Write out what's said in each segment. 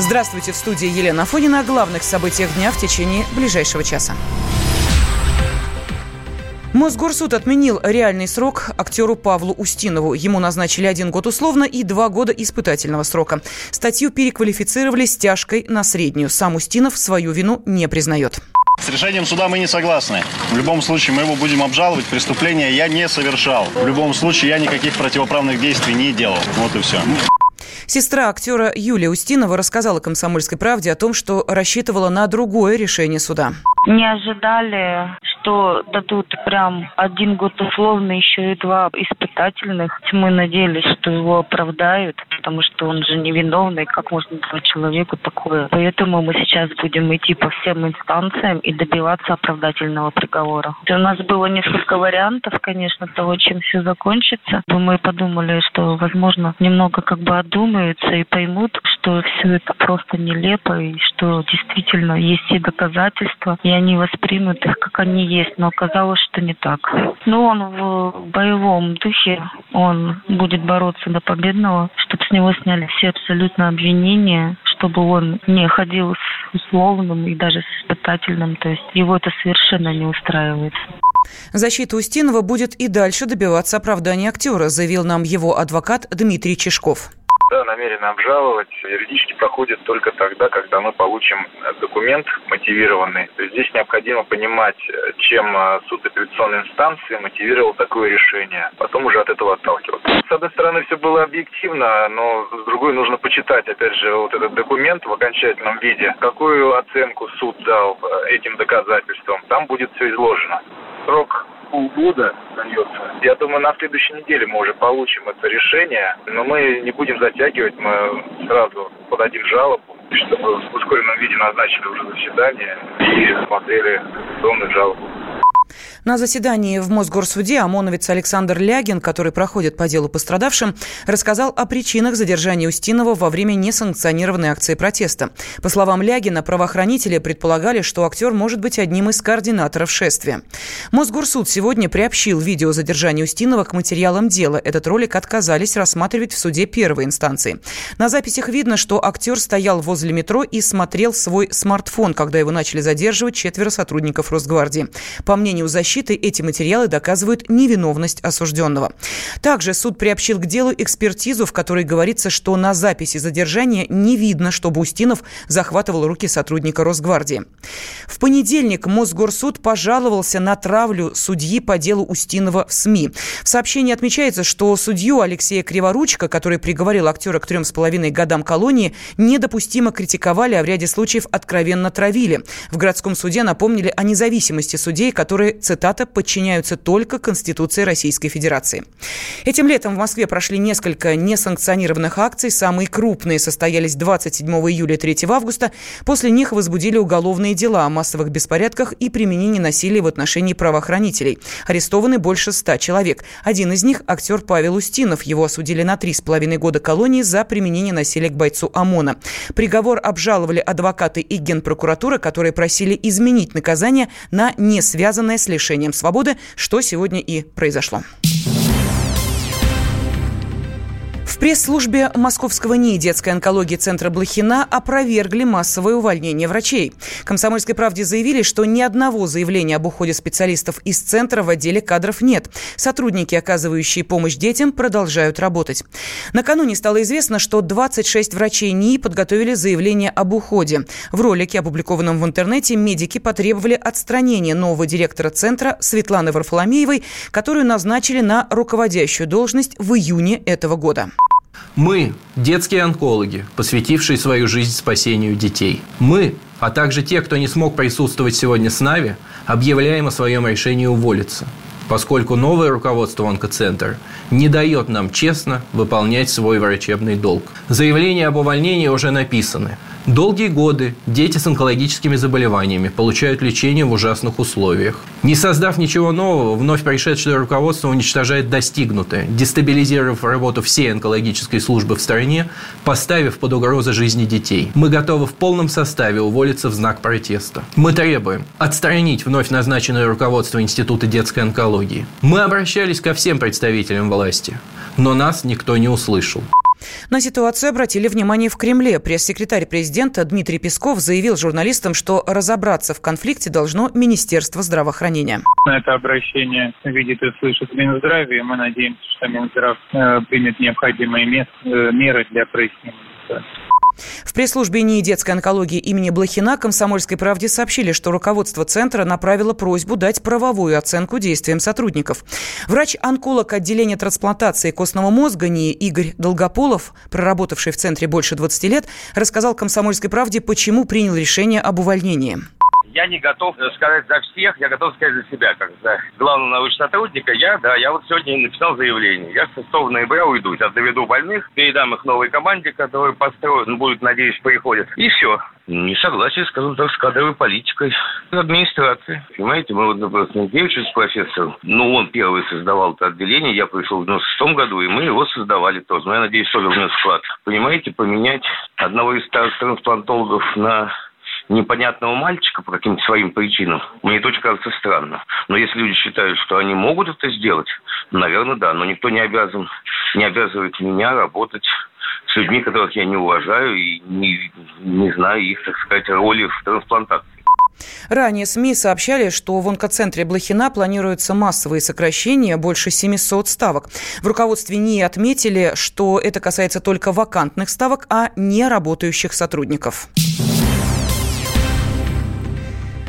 Здравствуйте, в студии Елена Афонина. О главных событиях дня в течение ближайшего часа. Мосгорсуд отменил реальный срок актеру Павлу Устинову. Ему назначили один год условно и два года испытательного срока. Статью переквалифицировали с тяжкой на среднюю. Сам Устинов свою вину не признает. С решением суда мы не согласны. В любом случае мы его будем обжаловать. Преступление я не совершал. В любом случае я никаких противоправных действий не делал. Вот и все. Сестра актера Юлия Устинова рассказала «Комсомольской правде» о том, что рассчитывала на другое решение суда. Не ожидали, что дадут прям один год условно, еще и два испытательных. Мы надеялись, что его оправдают, потому что он же невиновный. Как можно давать человеку такое? Поэтому мы сейчас будем идти по всем инстанциям и добиваться оправдательного приговора. У нас было несколько вариантов, конечно, того, чем все закончится. Мы подумали, что, возможно, немного как бы одумаются и поймут, что все это просто нелепо и что действительно есть и доказательства, и они воспримут их, как они есть, но оказалось, что не так. Но он в боевом духе, он будет бороться до победного, с него сняли все абсолютно обвинения, чтобы он не ходил с условным и даже с испытательным, то есть его это совершенно не устраивает. Защита Устинова будет и дальше добиваться оправдания актера, заявил нам его адвокат Дмитрий Чешков да, намерены обжаловать, юридически проходит только тогда, когда мы получим документ мотивированный. Здесь необходимо понимать, чем э, суд апелляционной инстанции мотивировал такое решение. Потом уже от этого отталкиваться. С одной стороны, все было объективно, но с другой нужно почитать, опять же, вот этот документ в окончательном виде. Какую оценку суд дал э, этим доказательствам. Там будет все изложено. Срок полгода дается. Я думаю, на следующей неделе мы уже получим это решение, но мы не будем затягивать, мы сразу подадим жалобу, чтобы в ускоренном виде назначили уже заседание и смотрели конституционную жалобу. На заседании в Мосгорсуде ОМОНовец Александр Лягин, который проходит по делу пострадавшим, рассказал о причинах задержания Устинова во время несанкционированной акции протеста. По словам Лягина, правоохранители предполагали, что актер может быть одним из координаторов шествия. Мосгорсуд сегодня приобщил видео задержания Устинова к материалам дела. Этот ролик отказались рассматривать в суде первой инстанции. На записях видно, что актер стоял возле метро и смотрел свой смартфон, когда его начали задерживать четверо сотрудников Росгвардии. По мнению защиты, защиты эти материалы доказывают невиновность осужденного. Также суд приобщил к делу экспертизу, в которой говорится, что на записи задержания не видно, чтобы Устинов захватывал руки сотрудника Росгвардии. В понедельник Мосгорсуд пожаловался на травлю судьи по делу Устинова в СМИ. В сообщении отмечается, что судью Алексея Криворучка, который приговорил актера к трем с половиной годам колонии, недопустимо критиковали, а в ряде случаев откровенно травили. В городском суде напомнили о независимости судей, которые, цитата, цитата, подчиняются только Конституции Российской Федерации. Этим летом в Москве прошли несколько несанкционированных акций. Самые крупные состоялись 27 июля и 3 августа. После них возбудили уголовные дела о массовых беспорядках и применении насилия в отношении правоохранителей. Арестованы больше ста человек. Один из них – актер Павел Устинов. Его осудили на три с половиной года колонии за применение насилия к бойцу ОМОНа. Приговор обжаловали адвокаты и генпрокуратура, которые просили изменить наказание на не связанное с лишением лишением свободы, что сегодня и произошло. В пресс-службе Московского НИИ детской онкологии Центра Блохина опровергли массовое увольнение врачей. Комсомольской правде заявили, что ни одного заявления об уходе специалистов из Центра в отделе кадров нет. Сотрудники, оказывающие помощь детям, продолжают работать. Накануне стало известно, что 26 врачей НИИ подготовили заявление об уходе. В ролике, опубликованном в интернете, медики потребовали отстранения нового директора Центра Светланы Варфоломеевой, которую назначили на руководящую должность в июне этого года. Мы – детские онкологи, посвятившие свою жизнь спасению детей. Мы, а также те, кто не смог присутствовать сегодня с нами, объявляем о своем решении уволиться, поскольку новое руководство онкоцентра не дает нам честно выполнять свой врачебный долг. Заявления об увольнении уже написаны – Долгие годы дети с онкологическими заболеваниями получают лечение в ужасных условиях. Не создав ничего нового, вновь пришедшее руководство уничтожает достигнутое, дестабилизировав работу всей онкологической службы в стране, поставив под угрозу жизни детей. Мы готовы в полном составе уволиться в знак протеста. Мы требуем отстранить вновь назначенное руководство Института детской онкологии. Мы обращались ко всем представителям власти, но нас никто не услышал. На ситуацию обратили внимание в Кремле. Пресс-секретарь президента Дмитрий Песков заявил журналистам, что разобраться в конфликте должно Министерство здравоохранения. Это обращение видит и слышит Минздрав, и мы надеемся, что Минздрав э, примет необходимые э, меры для прояснения ситуации. В пресс-службе НИИ детской онкологии имени Блохина «Комсомольской правде» сообщили, что руководство центра направило просьбу дать правовую оценку действиям сотрудников. Врач-онколог отделения трансплантации костного мозга НИИ Игорь Долгополов, проработавший в центре больше 20 лет, рассказал «Комсомольской правде», почему принял решение об увольнении я не готов сказать за всех, я готов сказать за себя, как за главного научного сотрудника. Я, да, я вот сегодня написал заявление. Я с 6 ноября уйду. Сейчас доведу больных, передам их новой команде, которая построена, будет, надеюсь, приходит. И все. Не согласен, скажем так, с кадровой политикой администрации. Понимаете, мы вот, например, Сенкевич профессор, ну, он первый создавал это отделение, я пришел в 96 году, и мы его создавали тоже. Но я надеюсь, тоже внес вклад. Понимаете, поменять одного из старых трансплантологов на непонятного мальчика по каким-то своим причинам, мне это очень кажется странно. Но если люди считают, что они могут это сделать, наверное, да. Но никто не обязан, не обязывает меня работать с людьми, которых я не уважаю и не, не знаю их, так сказать, роли в трансплантации. Ранее СМИ сообщали, что в онкоцентре Блохина планируются массовые сокращения, больше 700 ставок. В руководстве НИИ отметили, что это касается только вакантных ставок, а не работающих сотрудников.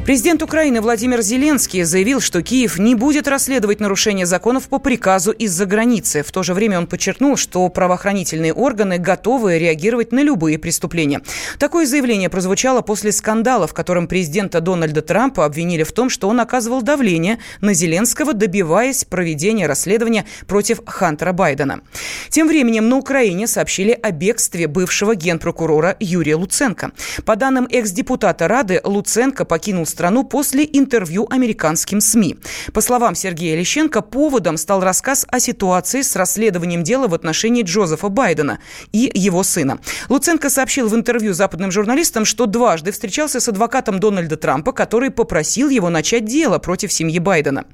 Президент Украины Владимир Зеленский заявил, что Киев не будет расследовать нарушения законов по приказу из-за границы. В то же время он подчеркнул, что правоохранительные органы готовы реагировать на любые преступления. Такое заявление прозвучало после скандала, в котором президента Дональда Трампа обвинили в том, что он оказывал давление на Зеленского, добиваясь проведения расследования против Хантера Байдена. Тем временем на Украине сообщили о бегстве бывшего генпрокурора Юрия Луценко. По данным экс-депутата Рады, Луценко покинул страну страну после интервью американским СМИ. По словам Сергея Лещенко, поводом стал рассказ о ситуации с расследованием дела в отношении Джозефа Байдена и его сына. Луценко сообщил в интервью западным журналистам, что дважды встречался с адвокатом Дональда Трампа, который попросил его начать дело против семьи Байдена.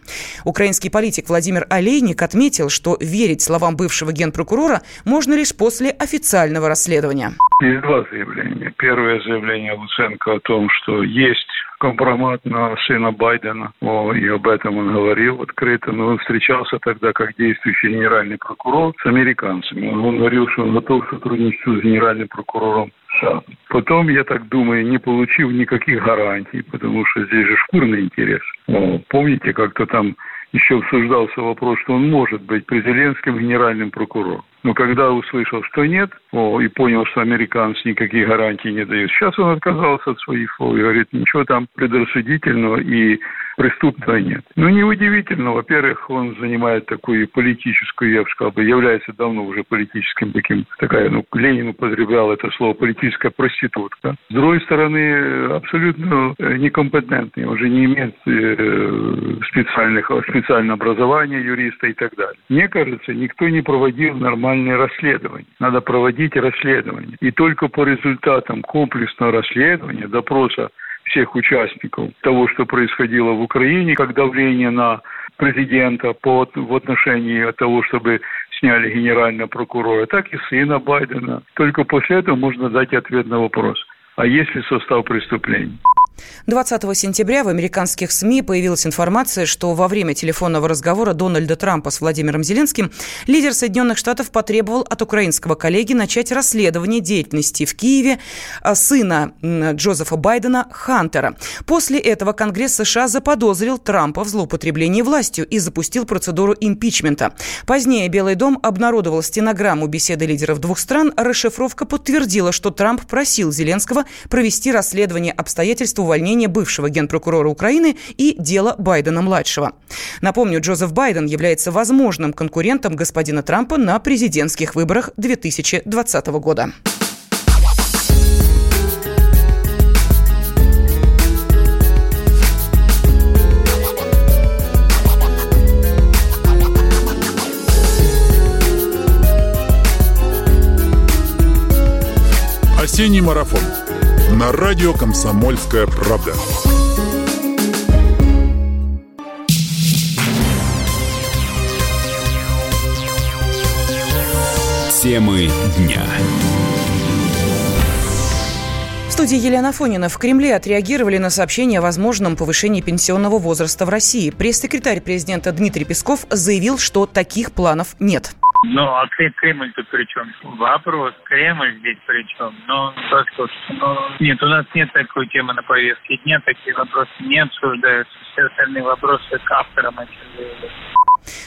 Украинский политик Владимир Олейник отметил, что верить словам бывшего генпрокурора можно лишь после официального расследования. Есть два заявления. Первое заявление Луценко о том, что есть компромат на сына Байдена. О, и об этом он говорил открыто. Но он встречался тогда как действующий генеральный прокурор с американцами. Он говорил, что он готов сотрудничать с генеральным прокурором США. Потом, я так думаю, не получив никаких гарантий, потому что здесь же шкурный интерес. О, помните, как-то там еще обсуждался вопрос, что он может быть при Зеленском генеральным прокурором. Но когда услышал, что нет, о, и понял, что американцы никаких гарантий не дают, сейчас он отказался от своих слов и говорит, ничего там предрассудительного и преступного нет. Ну, неудивительно. Во-первых, он занимает такую политическую, я бы сказал, бы, является давно уже политическим таким, такая, ну, Ленин употреблял это слово, политическая проститутка. С другой стороны, абсолютно э, некомпетентный, уже не имеет э, специальных, специального образования юриста и так далее. Мне кажется, никто не проводил нормально нормальные расследования. Надо проводить расследование. И только по результатам комплексного расследования, допроса всех участников того, что происходило в Украине, как давление на президента по, в отношении того, чтобы сняли генерального прокурора, так и сына Байдена. Только после этого можно дать ответ на вопрос, а есть ли состав преступлений. 20 сентября в американских СМИ появилась информация, что во время телефонного разговора Дональда Трампа с Владимиром Зеленским лидер Соединенных Штатов потребовал от украинского коллеги начать расследование деятельности в Киеве а, сына Джозефа Байдена Хантера. После этого Конгресс США заподозрил Трампа в злоупотреблении властью и запустил процедуру импичмента. Позднее Белый дом обнародовал стенограмму беседы лидеров двух стран. Расшифровка подтвердила, что Трамп просил Зеленского провести расследование обстоятельств увольнения бывшего генпрокурора Украины и дело Байдена-младшего. Напомню, Джозеф Байден является возможным конкурентом господина Трампа на президентских выборах 2020 года. Осенний марафон на радио «Комсомольская правда». Темы дня. В студии Елена Фонина. В Кремле отреагировали на сообщение о возможном повышении пенсионного возраста в России. Пресс-секретарь президента Дмитрий Песков заявил, что таких планов нет. Ну, а Кремль тут при чем? Вопрос, Кремль здесь при чем? Ну, просто, ну, нет, у нас нет такой темы на повестке дня, такие вопросы не обсуждаются. Все остальные вопросы к авторам этих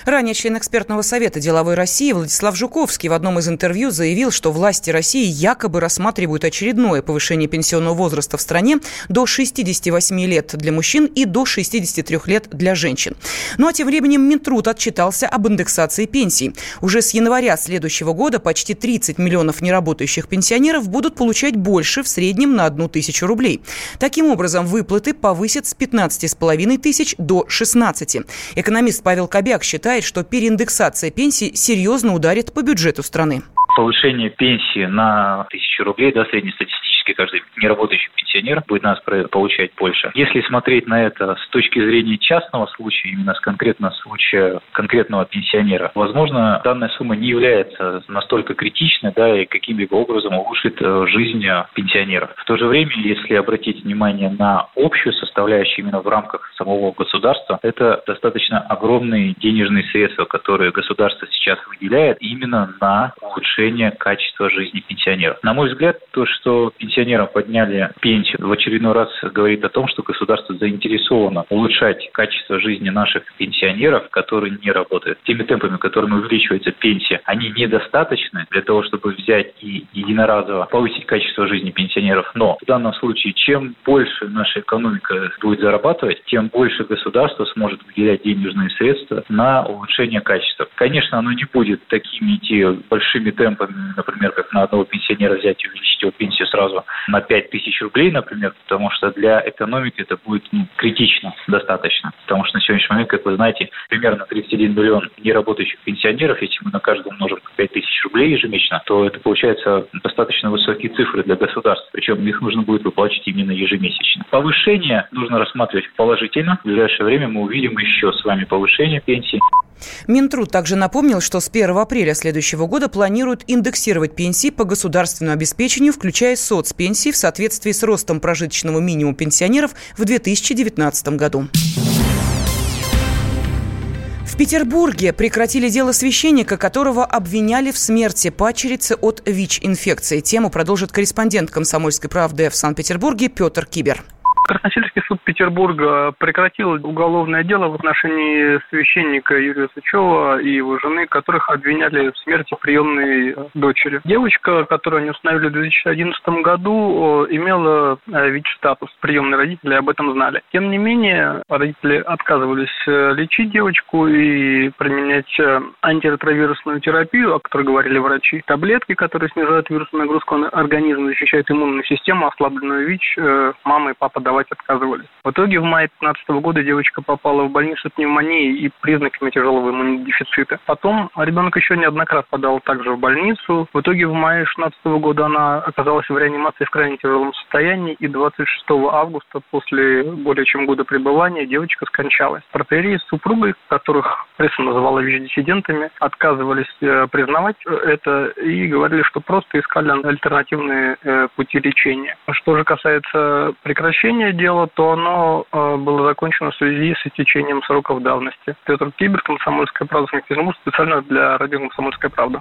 Ранее член экспертного совета деловой России Владислав Жуковский в одном из интервью заявил, что власти России якобы рассматривают очередное повышение пенсионного возраста в стране до 68 лет для мужчин и до 63 лет для женщин. Ну а тем временем Минтруд отчитался об индексации пенсий. Уже с января следующего года почти 30 миллионов неработающих пенсионеров будут получать больше в среднем на одну тысячу рублей. Таким образом, выплаты повысят с 15,5 тысяч до 16. Экономист Павел Кобяк считает, что переиндексация пенсий серьезно ударит по бюджету страны. Повышение пенсии на тысячу рублей, да, среднестатистически каждый неработающий пенсионер будет нас получать больше. Если смотреть на это с точки зрения частного случая, именно с конкретного случая конкретного пенсионера, возможно, данная сумма не является настолько критичной, да, и каким-либо образом улучшит э, жизнь пенсионеров. В то же время, если обратить внимание на общую составляющую именно в рамках самого государства, это достаточно огромные денежные средства, которые государство сейчас выделяет именно на улучшение качества жизни пенсионеров. На мой взгляд, то, что пенсионерам подняли пенсию в очередной раз говорит о том, что государство заинтересовано улучшать качество жизни наших пенсионеров, которые не работают. Теми темпами, которыми увеличивается пенсия, они недостаточны для того, чтобы взять и единоразово повысить качество жизни пенсионеров. Но в данном случае, чем больше наша экономика будет зарабатывать, тем больше государство сможет выделять денежные средства на улучшение качества. Конечно, оно не будет такими идти большими темпами, например, как на одного пенсионера взять и увеличить его пенсию сразу на 5 тысяч рублей, например, потому что для экономики это будет ну, критично достаточно. Потому что на сегодняшний момент, как вы знаете, примерно 31 миллион неработающих пенсионеров, если мы на каждого умножим 5 тысяч рублей ежемесячно, то это получается достаточно высокие цифры для государства. Причем их нужно будет выплачивать именно ежемесячно. Повышение нужно рассматривать положительно. В ближайшее время мы увидим еще с вами повышение пенсии. Минтруд также напомнил, что с 1 апреля следующего года планируют индексировать пенсии по государственному обеспечению, включая соцпенсии в соответствии с ростом прожиточного минимума пенсионеров в 2019 году. В Петербурге прекратили дело священника, которого обвиняли в смерти падчерицы от ВИЧ-инфекции. Тему продолжит корреспондент «Комсомольской правды» в Санкт-Петербурге Петр Кибер. Красносельский суд Петербурга прекратил уголовное дело в отношении священника Юрия Сычева и его жены, которых обвиняли в смерти приемной дочери. Девочка, которую они установили в 2011 году, имела э, ВИЧ-статус. Приемные родители об этом знали. Тем не менее, родители отказывались э, лечить девочку и применять э, антиретровирусную терапию, о которой говорили врачи. Таблетки, которые снижают вирусную нагрузку на организм, защищают иммунную систему, ослабленную ВИЧ, мама и папа давали давать отказывались. В итоге в мае 2015 года девочка попала в больницу с пневмонией и признаками тяжелого иммунодефицита. Потом ребенок еще неоднократно подал также в больницу. В итоге в мае 2016 года она оказалась в реанимации в крайне тяжелом состоянии, и 26 августа после более чем года пребывания девочка скончалась. Протерии супругой, которых пресса называла ВИЧ-диссидентами, отказывались э, признавать это и говорили, что просто искали альтернативные э, пути лечения. Что же касается прекращения уголовное дело, то оно э, было закончено в связи с истечением сроков давности. Петр Кибер, Комсомольская правда, Санкт-Петербург, специально для радио Комсомольская правда.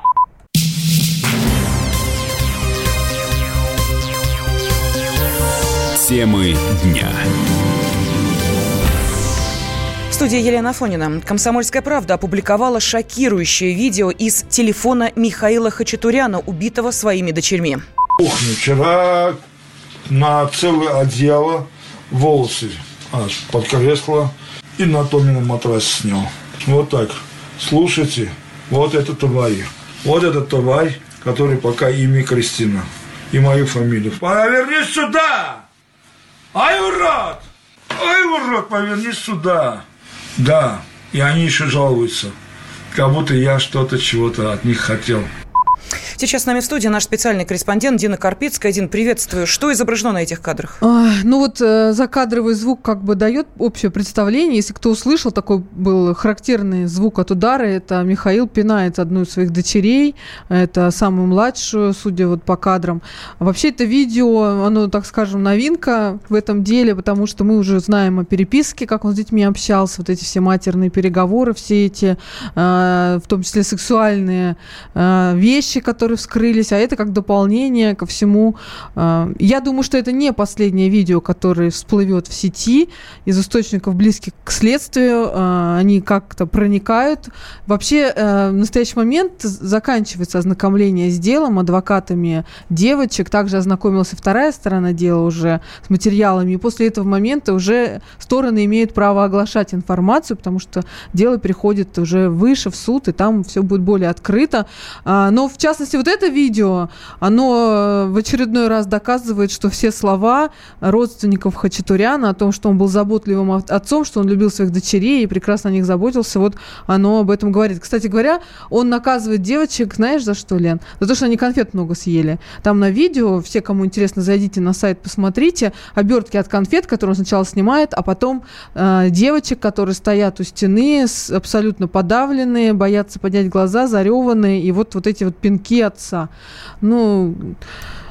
Темы дня. Студия Елена Фонина. «Комсомольская правда» опубликовала шокирующее видео из телефона Михаила Хачатуряна, убитого своими дочерьми. Ух, вчера на целое одеяло волосы аж под кресло и на Томином матрасе снял. Вот так. Слушайте, вот это тварь. Вот это тварь, который пока имя Кристина. И мою фамилию. Повернись сюда! Ай, урод! Ай, урод, повернись сюда! Да, и они еще жалуются. Как будто я что-то, чего-то от них хотел. Сейчас с нами в студии наш специальный корреспондент Дина Карпицкая. Дин, приветствую. Что изображено на этих кадрах? А, ну вот э, закадровый звук как бы дает общее представление. Если кто услышал, такой был характерный звук от удара. Это Михаил пинает одну из своих дочерей. Это самую младшую, судя вот по кадрам. Вообще это видео, оно, так скажем, новинка в этом деле, потому что мы уже знаем о переписке, как он с детьми общался, вот эти все матерные переговоры, все эти, э, в том числе сексуальные э, вещи, которые вскрылись, а это как дополнение ко всему. Э, я думаю, что это не последнее видео, которое всплывет в сети из источников близких к следствию. Э, они как-то проникают. Вообще, э, в настоящий момент заканчивается ознакомление с делом адвокатами девочек. Также ознакомилась и вторая сторона дела уже с материалами. И после этого момента уже стороны имеют право оглашать информацию, потому что дело переходит уже выше в суд, и там все будет более открыто. А, но, в частности, вот это видео, оно э, в очередной раз доказывает, что все слова родственников Хачатуряна о том, что он был заботливым отцом, что он любил своих дочерей и прекрасно о них заботился, вот оно об этом говорит. Кстати говоря, он наказывает девочек, знаешь, за что, Лен? За то, что они конфет много съели. Там на видео, все, кому интересно, зайдите на сайт, посмотрите, обертки от конфет, которые он сначала снимает, а потом э, девочек, которые стоят у стены, с, абсолютно подавленные, боятся поднять глаза, зареванные, и вот, вот эти вот пинки отца. Ну,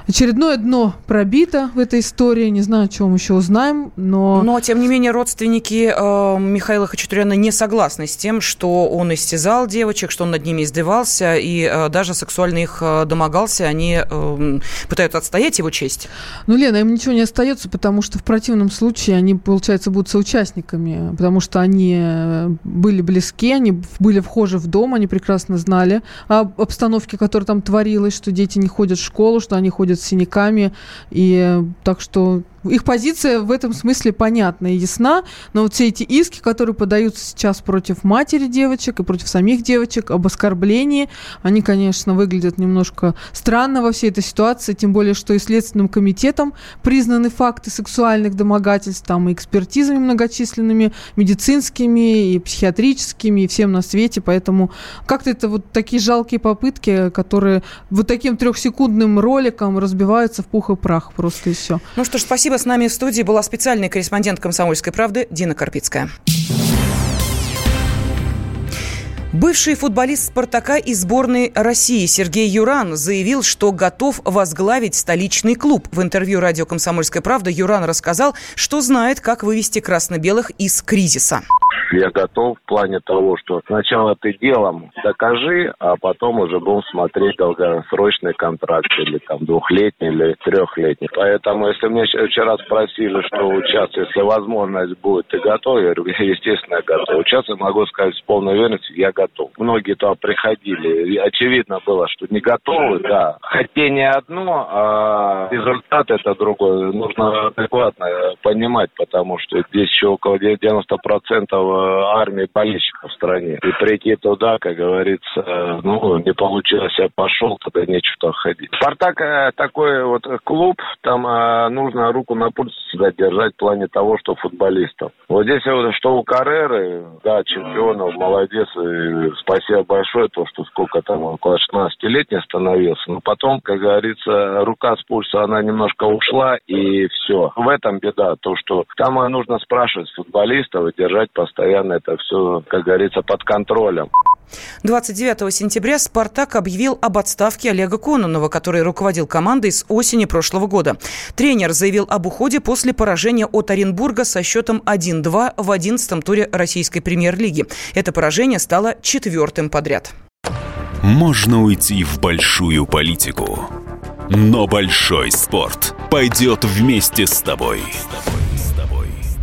Очередное дно пробито в этой истории. Не знаю, о чем еще узнаем, но... Но, тем не менее, родственники э, Михаила Хачатуряна не согласны с тем, что он истязал девочек, что он над ними издевался и э, даже сексуально их э, домогался. Они э, пытаются отстоять его честь. Ну, Лена, им ничего не остается, потому что в противном случае они, получается, будут соучастниками, потому что они э, были близки, они были вхожи в дом, они прекрасно знали об обстановке, которая там творилась, что дети не ходят в школу, что они ходят с синяками. И так что их позиция в этом смысле понятна и ясна, но вот все эти иски, которые подаются сейчас против матери девочек и против самих девочек об оскорблении, они, конечно, выглядят немножко странно во всей этой ситуации, тем более, что и Следственным комитетом признаны факты сексуальных домогательств, там и экспертизами многочисленными, медицинскими, и психиатрическими, и всем на свете, поэтому как-то это вот такие жалкие попытки, которые вот таким трехсекундным роликом разбиваются в пух и прах просто и все. Ну что ж, спасибо с нами в студии была специальный корреспондент «Комсомольской правды» Дина Карпицкая. Бывший футболист «Спартака» и сборной России Сергей Юран заявил, что готов возглавить столичный клуб. В интервью радио «Комсомольская правда» Юран рассказал, что знает, как вывести красно-белых из кризиса я готов в плане того, что сначала ты делом докажи, а потом уже будем смотреть долгосрочный контракт или там двухлетний или трехлетний. Поэтому, если мне вчера спросили, что участвовать, если возможность будет, ты готов? Я говорю, естественно, я готов. Участвовать могу сказать с полной уверенностью, я готов. Многие туда приходили, очевидно было, что не готовы, да. Хотение одно, а результат это другое. Нужно адекватно понимать, потому что здесь еще около 90% армии болельщиков в стране. И прийти туда, как говорится, ну, не получилось, я пошел, тогда нечего ходить. «Спартак» э, такой вот клуб, там э, нужно руку на пульс всегда держать в плане того, что футболистов. Вот здесь вот, что у Карреры, да, чемпионов, молодец, и спасибо большое, то, что сколько там, около 16-летний становился, но потом, как говорится, рука с пульса, она немножко ушла, и все. В этом беда, то, что там нужно спрашивать футболистов и держать постоянно постоянно это все, как говорится, под контролем. 29 сентября «Спартак» объявил об отставке Олега Кононова, который руководил командой с осени прошлого года. Тренер заявил об уходе после поражения от Оренбурга со счетом 1-2 в 11-м туре российской премьер-лиги. Это поражение стало четвертым подряд. Можно уйти в большую политику, но большой спорт пойдет вместе с тобой.